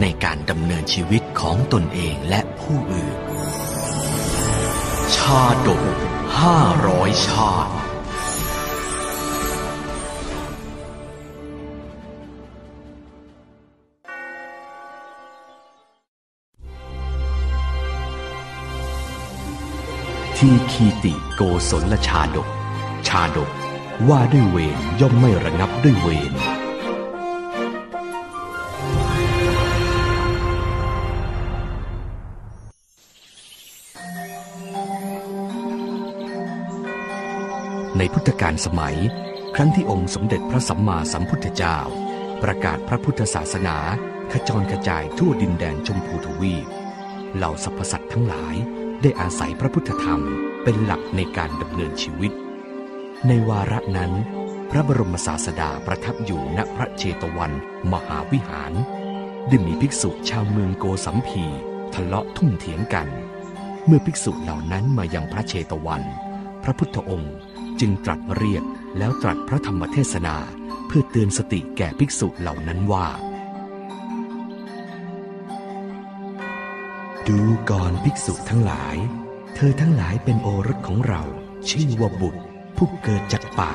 ในการดำเนินชีวิตของตนเองและผู้อื่น ชาดกห้าร้อยชาติที่คีติโกศลชาดก ชาดกว่าด้วยเวรย่อมไม่ระงับด้วยเวร ในพุทธกาลสมัย ครั้งที่องค์สมเด็จพระสัมมาสัมพุทธเจ้า ประกาศพระพุทธศาสนาขจรกระจายทั่วดินแดนชมพูทวีป เหล่าสรรพสัตว์ทั้งหลายได้อาศัยพระพุทธธรรมเป็นหลักในการดำเนินชีวิต ในวาระนั้น พระบรมศาสดาประทับอยู่ณพระเชตวัน มหาวิหารได้มีภิกษุชาวเมืองโกสัมพี ทะเลาะทุ่มเถียงกัน เมื่อภิกษุเหล่านั้นมายังพระเชตวัน พระพุทธองค์ จึงตรัสเรียกแล้วตรัสพระธรรมเทศนาเพื่อเตือนสติแก่ภิกษุเหล่านั้นว่า ดูก่อนภิกษุทั้งหลาย เธอทั้งหลายเป็นโอรสของเรา ชื่อว่าบุตร ผู้เกิดจากป่า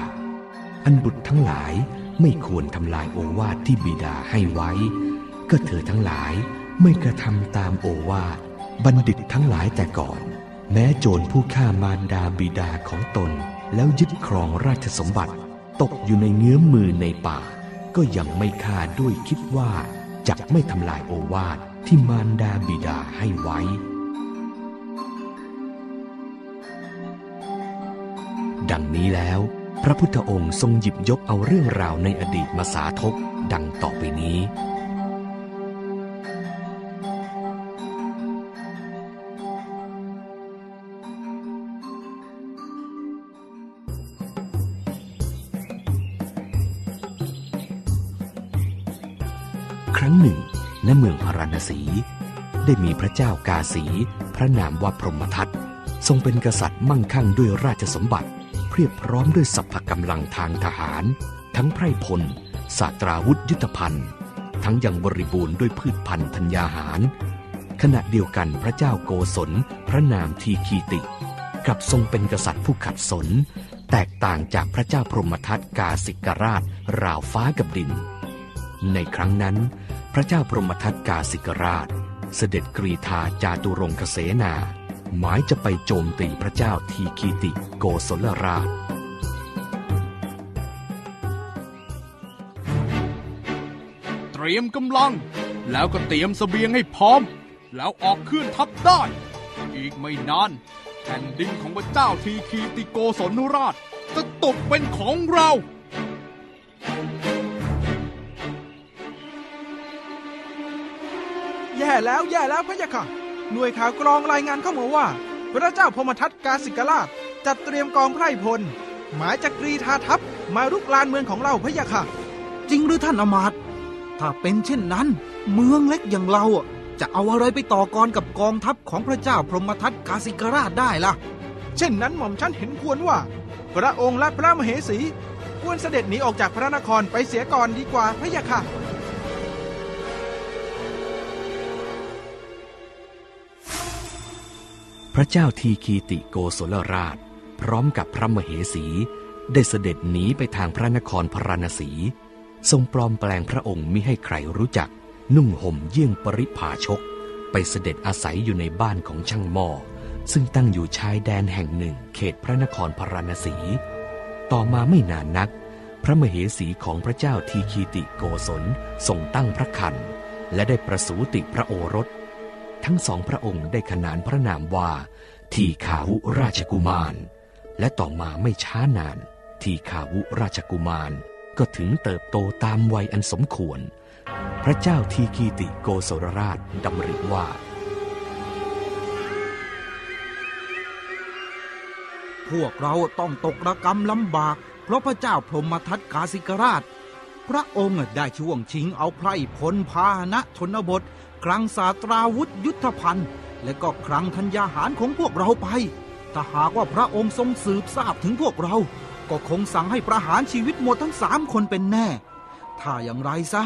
อันบุตรทั้งหลายไม่ควรทำลายโอวาทที่บิดาให้ไว้ ก็เธอทั้งหลายไม่กระทำตามโอวาท บัณฑิตทั้งหลายแต่ก่อน แม้โจรผู้ฆ่ามารดาบิดาของตน แล้วยึดครองราชสมบัติ ตกอยู่ในเงื้อมมือในป่า ก็ยังไม่ฆ่าด้วยคิดว่าจะไม่ทำลายโอวาทที่มารดาบิดาให้ไว้ดังนี้แล้ว พระพุทธองค์ทรงหยิบยกเอาเรื่องราวในอดีตมาสาธกดังต่อไปนี้ ณสี ได้มีพระเจ้ากาสี พระนามว่าพรหมทัตทรงเป็นกษัตริย์มั่งคั่งด้วยราชสมบัติเพียบพร้อมด้วยสัพพกำลังทางทหาร ทั้งไพรพลศาสตราวุธยุทธภัณฑ์ ทั้งยังบริบูรณ์ด้วยพืชพันธุ์ธัญญาหาร ขณะเดียวกันพระเจ้าโกศล พระนามทีคีติ กลับทรงเป็นกษัตริย์ผู้ขัดสน แตกต่างจากพระเจ้าพรหมทัตกาสิกราช ราวฟ้ากับดิน ในครั้งนั้น พระเจ้าพรหมทัตกาสิกราช เสด็จกรีธาจาตุรงคเสนา หมายจะไปโจมตีพระเจ้าทีคีติโกศลราช เตรียมกำลัง แล้วก็เตรียมเสบียงให้พร้อม แล้วออกเคลื่อนทัพได้ อีกไม่นานแผ่นดินของพระเจ้าทีคีติโกศลราช จะตกเป็นของเรา ย่แล้วแย่แล้วพะยะค่ะ หน่วยข่าวกรองรายงานเข้ามาว่า พระเจ้าพมทัตกาสิกราชจัดเตรียมกองไพร่พล หมายจะกรีธาทัพมารุกลานเมืองของเราพะยะค่ะ จริงหรือท่านอมาตย์ถ้าเป็นเช่นนั้น เมืองเล็กอย่างเราจะเอาอะไรไปต่อกรกับกองทัพของพระเจ้าพรหมทัตกาสิกราชได้ล่ะ เช่นนั้นหม่อมฉันเห็นควรว่า พระองค์และพระมเหสีควรเสด็จหนีออกจากพระนครไปเสียก่อนดีกว่าพะยะค่ะ พระเจ้าทีคีติโกศลราช พร้อมกับพระมเหสี ได้เสด็จหนีไปทางพระนครพราณสีทรงปลอมแปลงพระองค์มิให้ใครรู้จัก นุ่งห่มเยี่ยงปริภาชก ไปเสด็จอาศัยอยู่ในบ้านของช่างหม้อซึ่งตั้งอยู่ชายแดนแห่งหนึ่งเขตพระนครพราณสีต่อมาไม่นานนัก พระมเหสีของพระเจ้าทีคีติโกศลทรงตั้งพระคันและได้ประสูติพระโอรส ทั้งสองพระองค์ได้ขนานพระนามว่า ทีขาวุราชกุมาร และต่อมาไม่ช้านาน ทีขาวุราชกุมาร ก็ถึงเติบโตตามวัยอันสมควร พระเจ้าทีคีติโกศลราชดำริว่า พวกเราต้องตกระกรรมลำบาก เพราะพระเจ้าพรหมทัตกาสิกราช พระองค์ได้ช่วงชิงเอาไพร่พลพาหนะชนบท คลังสาตราวุธยุทธภัณฑ์ และก็คลังธัญญาหารของพวกเราไป ถ้าหากว่าพระองค์ทรงสืบทราบถึงพวกเรา ก็คงสั่งให้ประหารชีวิตหมดทั้งสามคนเป็นแน่ ถ้าอย่างไรซะ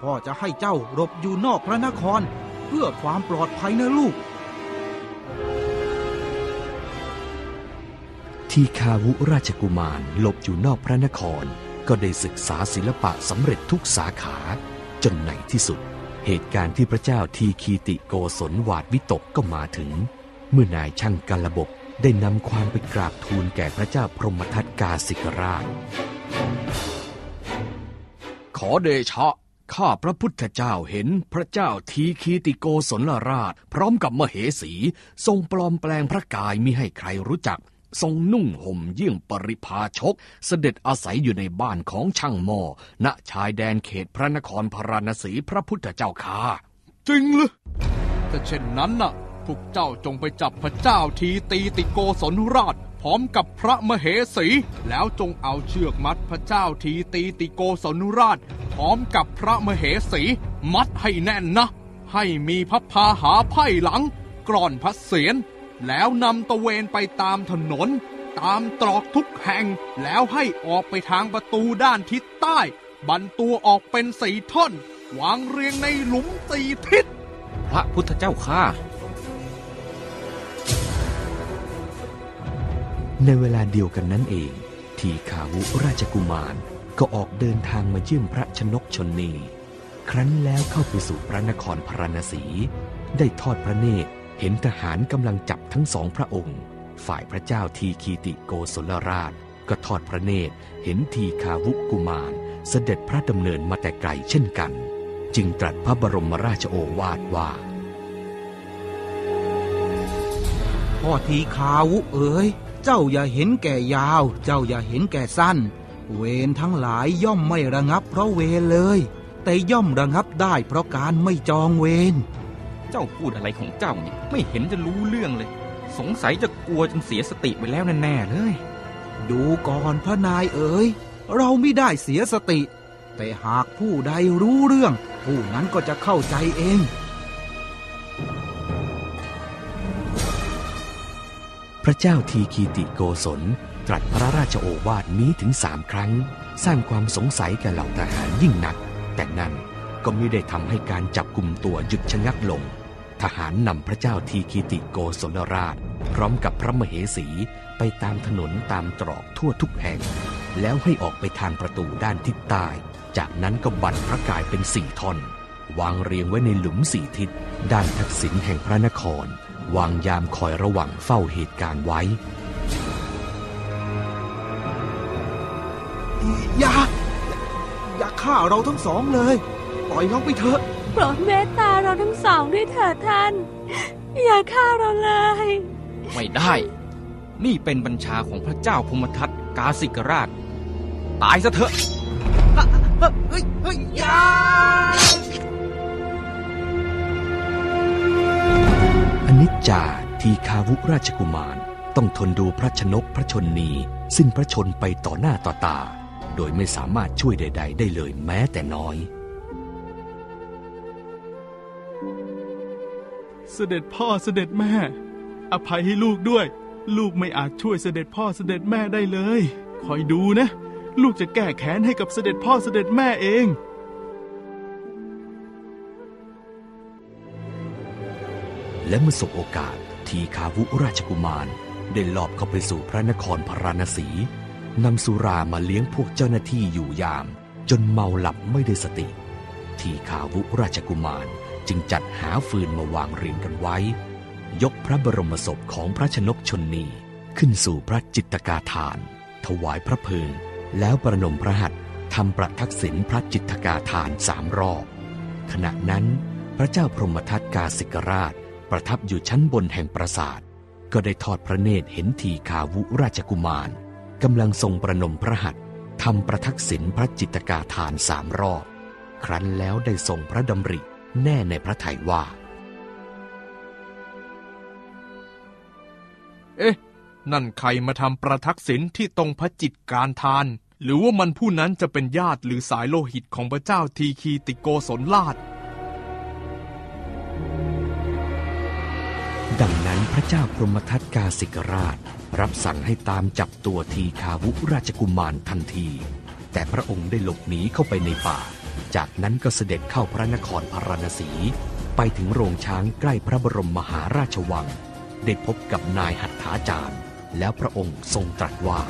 พ่อจะให้เจ้าหลบอยู่นอกพระนคร เพื่อความปลอดภัยนะลูก ที่คาวุราชกุมารหลบอยู่นอกพระนคร ก็ได้ศึกษาศิลปะสำเร็จทุกสาขาจนในที่สุด เหตุการณ์ที่พระเจ้าทีคีติโกศลหวาดวิตกก็มาถึง เมื่อนายช่างกาลบกได้นำความไปกราบทูลแก่พระเจ้าพรหมทัตกาสิกราช ขอเดชะ ข้าพระพุทธเจ้าเห็นพระเจ้าทีคีติโกศลราช พร้อมกับมเหสี ทรงปลอมแปลงพระกายมิให้ใครรู้จัก ทรงนุ่งห่มเยี่ยงปริพาชก เสด็จอาศัยอยู่ในบ้านของช่างหม้อณชายแดนเขตพระนครพราณสีพระพุทธเจ้าค่าจริงหรือถ้าเช่นนั้นน่ะ พวกเจ้าจงไปจับพระเจ้าทีตีติโกศลราช พร้อมกับพระมเหสี แล้วจงเอาเชือกมัดพระเจ้าทีตีติโกศลราช พร้อมกับพระมเหสี มัดให้แน่นนะ ให้มีพระพาหาไพ่หลัง กรอนพระเศียร แล้วนำตะเวนไปตามถนน ตามตรอกทุกแห่ง แล้วให้ออกไปทางประตูด้านทิศใต้บันตัวออกเป็นสีท่อน วางเรียงในหลุมสี่ทิศ พระพุทธเจ้าข้าในเวลาเดียวกันนั้นเอง ทีคาวุราชกุมารก็ออกเดินทางมาเยี่ยมพระชนกชนนี ครั้นแล้วเข้าไปสู่พระนครพาราณสี ได้ทอดพระเนตร เห็นทหารกำลังจับทั้งสองพระองค์ ฝ่ายพระเจ้าทีคีติโกศลราช ก็ทอดพระเนตร เห็นทีคาวุกุมาร เสด็จพระดำเนินมาแต่ไกลเช่นกัน จึงตรัสพระบรมราชโอวาทว่า พ่อทีคาวุเอ๋ยเจ้าอย่าเห็นแก่ยาว เจ้าอย่าเห็นแก่สั้น เวรทั้งหลายย่อมไม่ระงับเพราะเวรเลย แต่ย่อมระงับได้เพราะการไม่จองเวรเจ้าพูดอะไรของเจ้าเนี่ย ไม่เห็นจะรู้เรื่องเลย สงสัยจะกลัวจนเสียสติไปแล้วแน่ๆเลย ดูก่อนพระนายเอ๋ย เราไม่ได้เสียสติ แต่หากผู้ใดรู้เรื่อง ผู้นั้นก็จะเข้าใจเองพระเจ้าทีคีติโกศลตรัสพระราชโอวาทนี้ถึงสามครั้ง สร้างความสงสัยแก่เหล่าทหารยิ่งนัก แต่นั่นก็ไม่ได้ทำให้การจับกลุ่มตัวหยุดชะงักลง ทหารนำพระเจ้าทีคีติโกศลราช พร้อมกับพระมเหสีไปตามถนนตามตรอกทั่วทุกแห่ง แล้วให้ออกไปทางประตูด้านทิศใต้ จากนั้นก็บั่นพระกายเป็นสี่ท่อน วางเรียงไว้ในหลุมสี่ทิศ ด้านทักษิณแห่งพระนคร วางยามคอยระวังเฝ้าเหตุการณ์ไว้อย่าอย่าฆ่าเราทั้งสองเลย ปล่อยเราไปเถอะ ปรดเมตตาเราทั้งสองด้วยเถิดท่าน อย่าฆ่าเราเลย ไม่ได้ นี่เป็นบัญชาของพระเจ้าพรหมทัตกาสิกราช ตายซะเถอะเฮ้ยเฮ้ยอย่าอนิจจาทีคาวุราชกุมารต้องทนดูพระชนกพระชนนีสิ้นพระชนไปต่อหน้าต่อตา โดยไม่สามารถช่วยใด ๆ ได้เลยแม้แต่น้อย เสด็จพ่อเสด็จแม่ อภัยให้ลูกด้วย ลูกไม่อาจช่วยเสด็จพ่อเสด็จแม่ได้เลย คอยดูนะ ลูกจะแก้แค้นให้กับเสด็จพ่อเสด็จแม่เองและเมื่อสบโอกาสทีคาวุราชกุมารได้ลอบเข้าไปสู่พระนครพาราณสีนำสุรามาเลี้ยงพวกเจ้าหน้าที่อยู่ยาม จนเมาหลับไม่ได้สติ ทีคาวุราชกุมาร จึงจัดหาฟืนมาวางเรียงกันไว้ ยกพระบรมศพของพระชนกชนนีขึ้นสู่พระจิตกาทาน ถวายพระเพลิง แล้วประนมพระหัตถ์ทำประทักษิณพระจิตกาทานสามรอบ ขณะนั้น พระเจ้าพรหมทัตกาสิกราช ประทับอยู่ชั้นบนแห่งปราสาท ก็ได้ทอดพระเนตรเห็นทีคาวุราชกุมารกำลังทรงประนมพระหัตถ์ทำประทักษิณพระจิตกาทานสามรอบคครั้นแล้วได้ทรงพระดำริ แน่ในพระทัยว่า เอ๊ะ นั่นใครมาทำประทักษิณที่ตรงพระจิตรการทาน หรือว่ามันผู้นั้นจะเป็นญาติหรือสายโลหิตของพระเจ้าทีคีติโกศลราชดังนั้นพระเจ้าพรหมทัตกาสิกราช รับสั่งให้ตามจับตัวทีคาวุราชกุมารทันที แต่พระองค์ได้หลบหนีเข้าไปในป่า จากนั้นก็เสด็จเข้าพระนครพาราณสี ไปถึงโรงช้างใกล้พระบรมมหาราชวัง ได้พบกับนายหัตถาจารย์ แล้วพระองค์ทรงตรัสว่า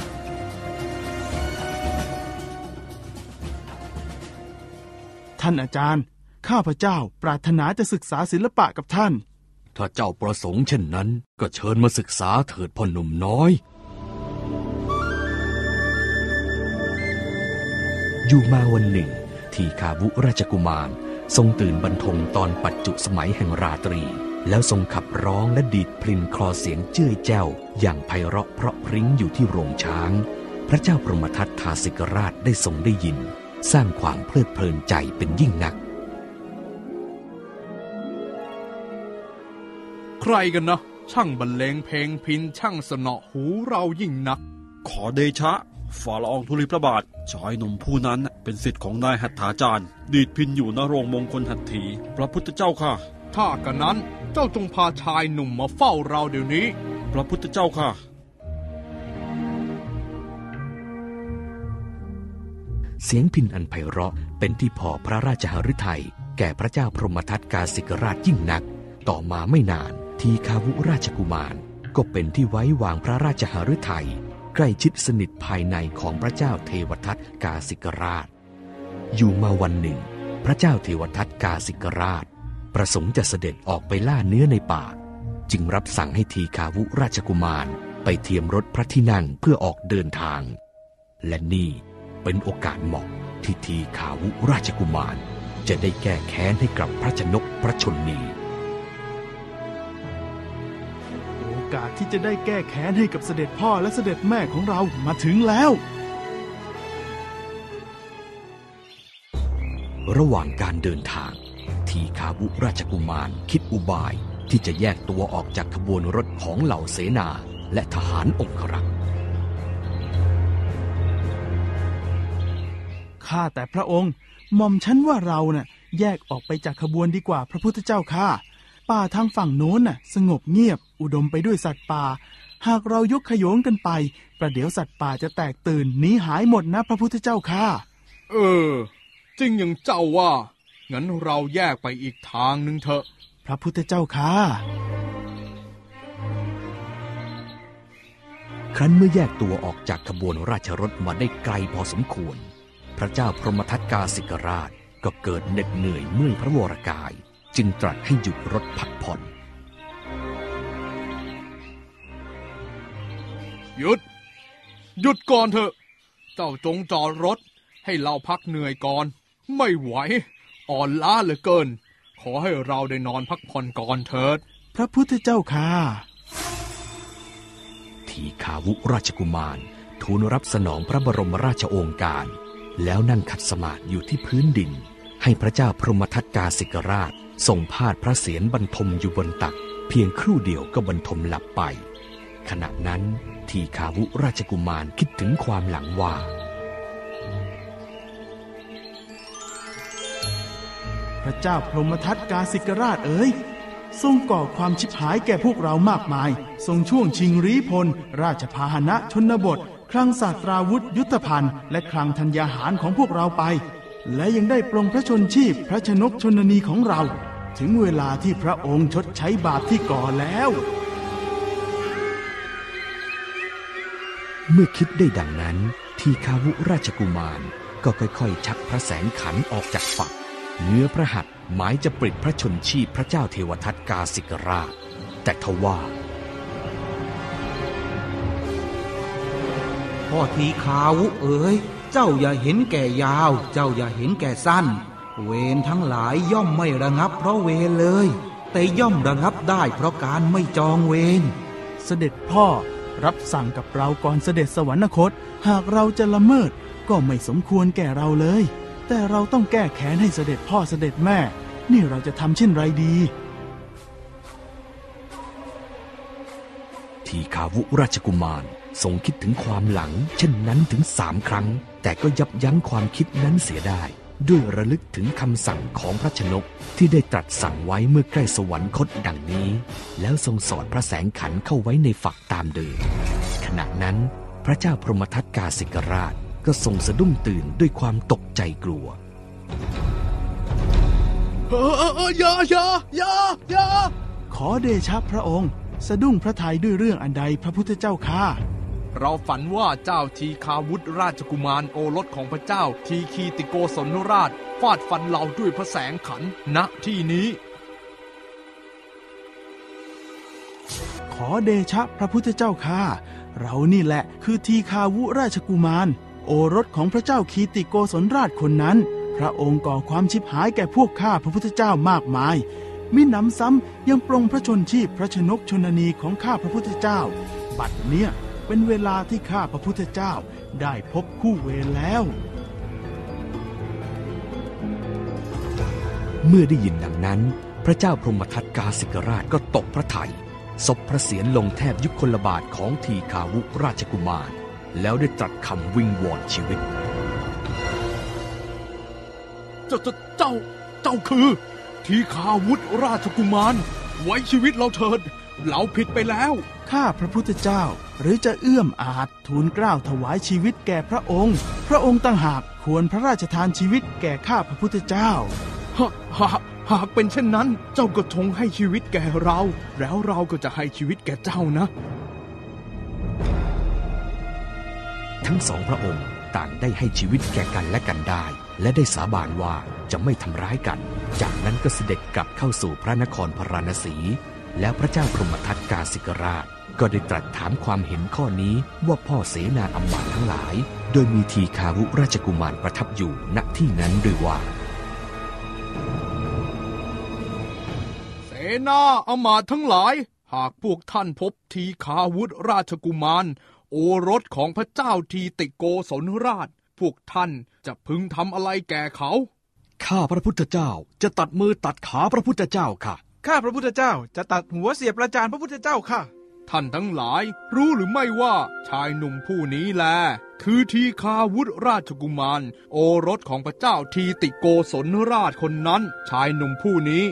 ท่านอาจารย์ ข้าพเจ้าปรารถนาจะศึกษาศิลปะกับท่าน ถ้าเจ้าประสงค์เช่นนั้น ก็เชิญมาศึกษาเถิดพ่อหนุ่มน้อยอยู่มาวันหนึ่ง ทีคาวุราชกุมาร ทรงตื่นบรรทมตอนปัจจุสมัยแห่งราตรี แล้วทรงขับร้องและดีดพลินคลอเสียงเจ้ยแจ้ว อย่างไพเราะเพราะพริ้งอยู่ที่โรงช้าง พระเจ้าพรหมทัตทาสิกราชได้ทรงได้ยิน สร้างความเพลิดเพลินใจเป็นยิ่งนัก ใครกันนะ ช่างบรรเลงเพลงพินช่างสนอหูเรายิ่งนัก ขอเดชะ ฝ่าละอองธุลีพระบาทชายหนุ่มผู้นั้นเป็นสิทธิ์ของนายหัตถาจารย์ ดีดพินอยู่ณโรงมงคลหัตถี พระพุทธเจ้าค่ะ ถ้ากันนั้นเจ้าจงพาชายหนุ่มมาเฝ้าเราเดี๋ยวนี้ พระพุทธเจ้าค่ะ เสียงพินอันไพเราะเป็นที่พอพระราชหฤทัยแก่พระเจ้าพรหมทัตกาสิกราชยิ่งนัก ต่อมาไม่นานทีคาวุราชกุมาร ก็เป็นที่ไว้วางพระราชหฤทัย ใกล้ชิดสนิทภายในของพระเจ้าเทวทัตกาสิกราช อยู่มาวันหนึ่ง พระเจ้าเทวทัตกาสิกราช ประสงค์จะเสด็จออกไปล่าเนื้อในป่า จึงรับสั่งให้ทีคาวุราชกุมารไปเทียมรถพระที่นั่งเพื่อออกเดินทาง และนี่เป็นโอกาสเหมาะที่ทีคาวุราชกุมาร จะได้แก้แค้นให้กับพระชนกพระชนนี อกาสที่จะได้แก้แค้นให้กับเสด็จพ่อและเสด็จแม่ของเรามาถึงแล้ว ระหว่างการเดินทาง ทีคาวุราชกุมารคิดอุบายที่จะแยกตัวออกจากขบวนรถของเหล่าเสนาและทหารองครักษ์ข้าแต่พระองค์หม่อมฉันว่าเราน่ะแยกออกไปจากขบวนดีกว่าพระพุทธเจ้าข้า ป่าทางฝั่งโน้นน่ะ สงบเงียบ อุดมไปด้วยสัตว์ป่า หากเรายกขโยงกันไป ประเดี๋ยวสัตว์ป่าจะแตกตื่นหนีหายหมดนะพระพุทธเจ้าข้าเออ จริงอย่างเจ้าว่า งั้นเราแยกไปอีกทางหนึ่งเถอะ พระพุทธเจ้าข้าครั้นเมื่อแยกตัวออกจากขบวนราชรถมาได้ไกลพอสมควร พระเจ้าพรหมทัตกาสิกราชก็เกิดเหน็ดเหนื่อยเมื่อยพระวรกาย จึงตรัสให้หยุดรถพักผ่อน หยุด หยุดก่อนเถอะ เจ้าจงจอดรถ ให้เราพักเหนื่อยก่อน ไม่ไหว อ่อนล้าเหลือเกิน ขอให้เราได้นอนพักผ่อนก่อนเถิด พระพุทธเจ้าข้าทีคาวุราชกุมารทูลรับสนองพระบรมราชโองการ แล้วนั่งขัดสมาธิอยู่ที่พื้นดิน ให้พระเจ้าพรหมทัตกาสิกราช ทรงพาดพระเศียรบรรทมอยู่บนตัก เพียงครู่เดียวก็บรรทมหลับไป ขณะนั้นทีคาวุราชกุมารคิดถึงความหลังว่า พระเจ้าพรหมทัตกาสิกราชเอ๋ยทรงก่อความชิบหายแก่พวกเรามากมาย ทรงช่วงชิงรีพล ราชพาหนะชนบท คลังศาสตราวุธยุทธภัณฑ์ และคลังธัญญาหารของพวกเราไป และยังได้ปรงพระชนชีพพระชนกชนนีของเรา ถึงเวลาที่พระองค์ชดใช้บาปที่ก่อแล้ว เมื่อคิดได้ดังนั้นทีคาวุราชกุมารก็ค่อยๆ ชักพระแสงขันออกจากฝักเนื้อพระหัตถ์หมายจะปลิดพระชนชีพพระเจ้าเทวทัตกาสิกราช แต่ทว่าพ่อทีคาวุเอ๋ยเจ้าอย่าเห็นแก่ยาว เจ้าอย่าเห็นแก่สั้น เวรทั้งหลายย่อมไม่ระงับเพราะเวรเลย แต่ย่อมระงับได้เพราะการไม่จองเวรเสด็จพ่อรับสั่งกับเราก่อนเสด็จสวรรคต หากเราจะละเมิดก็ไม่สมควรแก่เราเลย แต่เราต้องแก้แค้นให้เสด็จพ่อเสด็จแม่ นี่เราจะทำเช่นไรดี ทีคาวุราชกุมารทรงคิดถึงความหลัง เช่นนั้นถึงสามครั้ง แต่ก็ยับยั้งความคิดนั้นเสียได้ ด้วยระลึกถึงคำสั่งของพระชนกที่ได้ตรัสสั่งไว้เมื่อใกล้สวรรคตดังนี้ แล้วทรงสอดพระแสงขันเข้าไว้ในฝักตามเดิมขณะนั้นพระเจ้าพรหมทัตกาสิกราชก็ทรงสะดุ้งตื่นด้วยความตกใจกลัวเออเออเอออย่าอย่าอย่าอย่าขอเดชะพระองค์ สะดุ้งพระทัยด้วยเรื่องอันใดพระพุทธเจ้าข้า เราฝันว่าเจ้าทีคาวุธราชกุมารโอรสของพระเจ้า ทีคีติโกศลราช ฟาดฟันเราด้วยพระแสงขันณที่นี้ ขอเดชะพระพุทธเจ้าข้าเรานี่แหละคือทีคาวุราชกุมาร โอรสของพระเจ้าคีติโกศลราชคนนั้น พระองค์ก่อความชิบหายแก่พวกข้าพระพุทธเจ้ามากมายมิหนำซ้ำยังปรงพระชนชีพพระชนกชนนีของข้าพระพุทธเจ้า บัดเนี้ย เป็นเวลาที่ข้าพระพุทธเจ้าได้พบคู่เวรแล้ว เมื่อได้ยินดังนั้น พระเจ้าพรหมทัตกาสิกราชก็ตกพระทัยศพพระเศียรลงแทบยุคลบาทของทีคาวุราชกุมาร แล้วได้ตรัสคำวิงวอนชีวิต เจ้าเจ้าเจ้าเจ้าคือ ทีคาวุธราชกุมาร ไว้ชีวิตเราเถิด เราผิดไปแล้ว ข้าพระพุทธเจ้า หรือจะเอื้อมอาจทูลเกล้าวถวายชีวิตแก่พระองค์ พระองค์ต่างหากควรพระราชทานชีวิตแก่ข้าพระพุทธเจ้าหากหากหากเป็นเช่นนั้นเจ้าก็ทงให้ชีวิตแก่เรา แล้วเราก็จะให้ชีวิตแก่เจ้านะ ทั้งสองพระองค์ต่างได้ให้ชีวิตแก่กันและกันได้ และได้สาบานว่าจะไม่ทำร้ายกัน จากนั้นก็เสด็จกลับเข้าสู่พระนครพราณสี แล้วพระเจ้าพรหมทัตกาสิกราช ก็ได้ตรัสถามความเห็นข้อนี้ว่าพ่อเสนาอำมาตย์ทั้งหลาย โดยมีทีคาวุราชกุมารประทับอยู่ณที่นั้นด้วยว่า เสนาอำมาตย์ทั้งหลาย หากพวกท่านพบทีคาวุธราชกุมาร โอรสของพระเจ้าทีติโกศลราช พวกท่านจะพึงทำอะไรแก่เขา ข้าพระพุทธเจ้าจะตัดมือตัดขาพระพุทธเจ้าค่ะ ข้าพระพุทธเจ้าจะตัดหัวเสียบประจานพระพุทธเจ้าค่ะ ท่านทั้งหลายรู้หรือไม่ว่าชายหนุ่มผู้นี้แล คือทีคาวุธราชกุมาร โอรสของพระเจ้าทีติโกศลราชคนนั้น ชายหนุ่มผู้นี้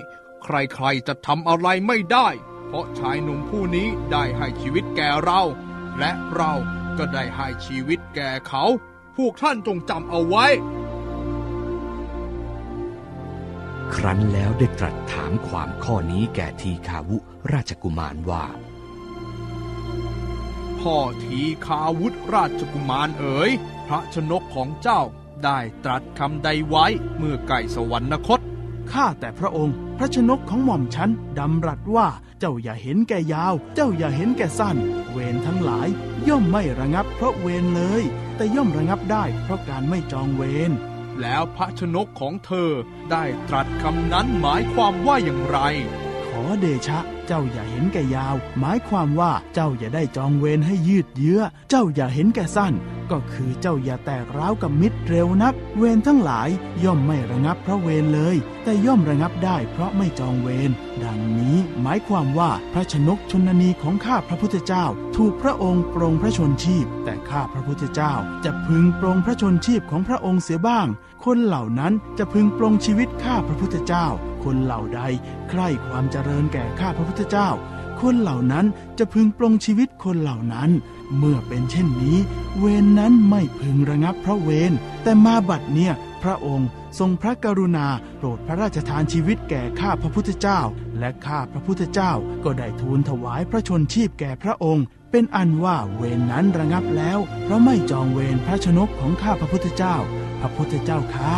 ใครๆจะทำอะไรไม่ได้ เพราะชายหนุ่มผู้นี้ได้ให้ชีวิตแก่เรา และเราก็ได้ให้ชีวิตแก่เขา พวกท่านจงจำเอาไว้ ครั้นแล้วได้ตรัสถามความข้อนี้แก่ทีคาวุราชกุมารว่า พ่อทีคาวุธราชกุมารเอ๋ย พระชนกของเจ้าได้ตรัสคำใดไว้เมื่อไก่สวรรคต ข้าแต่พระองค์ พระชนกของหม่อมฉันดำรัสว่าเจ้าอย่าเห็นแก่ยาว เจ้าอย่าเห็นแก่สั้น เวรทั้งหลาย ย่อมไม่ระงับเพราะเวรเลย แต่ย่อมระงับได้เพราะการไม่จองเวรแล้วพระชนกของเธอได้ตรัสคำนั้นหมายความว่าอย่างไร ขอเดชะ เจ้าอย่าเห็นแก่ยาว หมายความว่าเจ้าอย่าได้จองเวรให้ยืดเยื้อ เจ้าอย่าเห็นแก่สั้น ก็คือเจ้าอย่าแตกร้าวกับมิตรเร็วนัก เวรทั้งหลายย่อมไม่ระงับเพราะเวรเลย แต่ย่อมระงับได้เพราะไม่จองเวรดังนี้หมายความว่าพระชนกชนนีของข้าพระพุทธเจ้า ถูกพระองค์ปรงพระชนชีพ แต่ข้าพระพุทธเจ้า จะพึงปรงพระชนชีพของพระองค์เสียบ้าง คนเหล่านั้นจะพึงปรงชีวิตข้าพระพุทธเจ้า คนเหล่าใด ใคร่ความเจริญแก่ข้าพระพุทธเจ้า คนเหล่านั้นจะพึงปรงชีวิตคนเหล่านั้น เมื่อเป็นเช่นนี้ เวรนนั้นไม่พึงระงับเพราะเวรแต่มาบัดเนี่ยพระองค์ทรงพระกรุณาโปรดพระราชทานชีวิตแก่ข้าพระพุทธเจ้า และข้าพระพุทธเจ้าก็ได้ทูลถวายพระชนชีพแก่พระองค์ เป็นอันว่าเวรนนั้นระงับแล้ว เพราะไม่จองเวรพระชนกของข้าพระพุทธเจ้า พระพุทธเจ้าข้า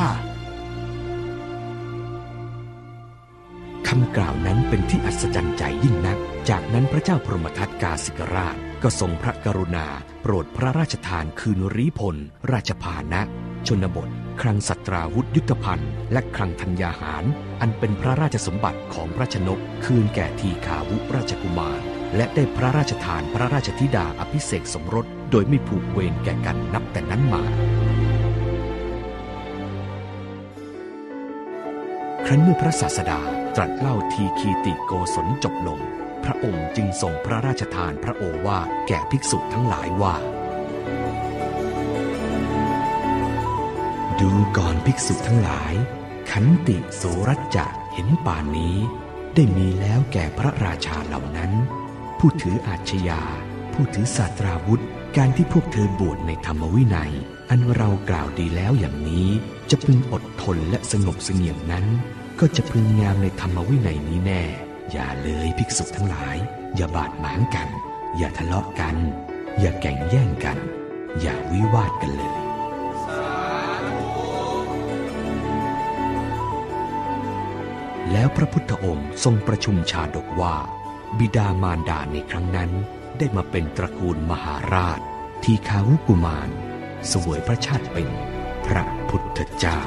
คำกล่าวนั้นเป็นที่อัศจรรย์ใจยิ่งนัก จากนั้นพระเจ้าพรหมทัตกาสิกราช ก็ทรงพระกรุณา โปรดพระราชทานคืนรีพล ราชพานะ ชนบทคลังสัตราวุธยุทธภัณฑ์ และคลังธัญญาหาร อันเป็นพระราชสมบัติของพระชนก คืนแก่ทีขาวุราชกุมาร และได้พระราชทานพระราชธิดาอภิเษกสมรส โดยไม่ผูกเวรแก่กันนับแต่นั้นมา ครั้นเมื่อพระศาสดาตรัสเล่าทีคีติโกศลจบลง พระองค์จึงทรงพระราชทานพระโอวาทแก่ภิกษุทั้งหลายว่า ดูก่อนภิกษุทั้งหลาย ขันติโสรัจจะเห็นป่านนี้ ได้มีแล้วแก่พระราชาเหล่านั้น ผู้ถืออาชญา ผู้ถือศาสตราวุธ การที่พวกเธอบวชในธรรมวินัย อันเรากล่าวดีแล้วอย่างนี้จะพึงอดทนและสงบเสงี่ยมนั้น ก็จะพึงงามในธรรมวินัยนี้แน่ อย่าเลยภิกษุทั้งหลาย อย่าบาดหมางกัน อย่าทะเลาะกัน อย่าแก่งแย่งกัน อย่าวิวาทกันเลยแล้วพระพุทธองค์ทรงประชุมชาดกว่า บิดามารดาในครั้งนั้น ได้มาเป็นตระกูลมหาราช ทีคาวุกุมาร สวยพระชาติเป็นพระพุทธเจ้า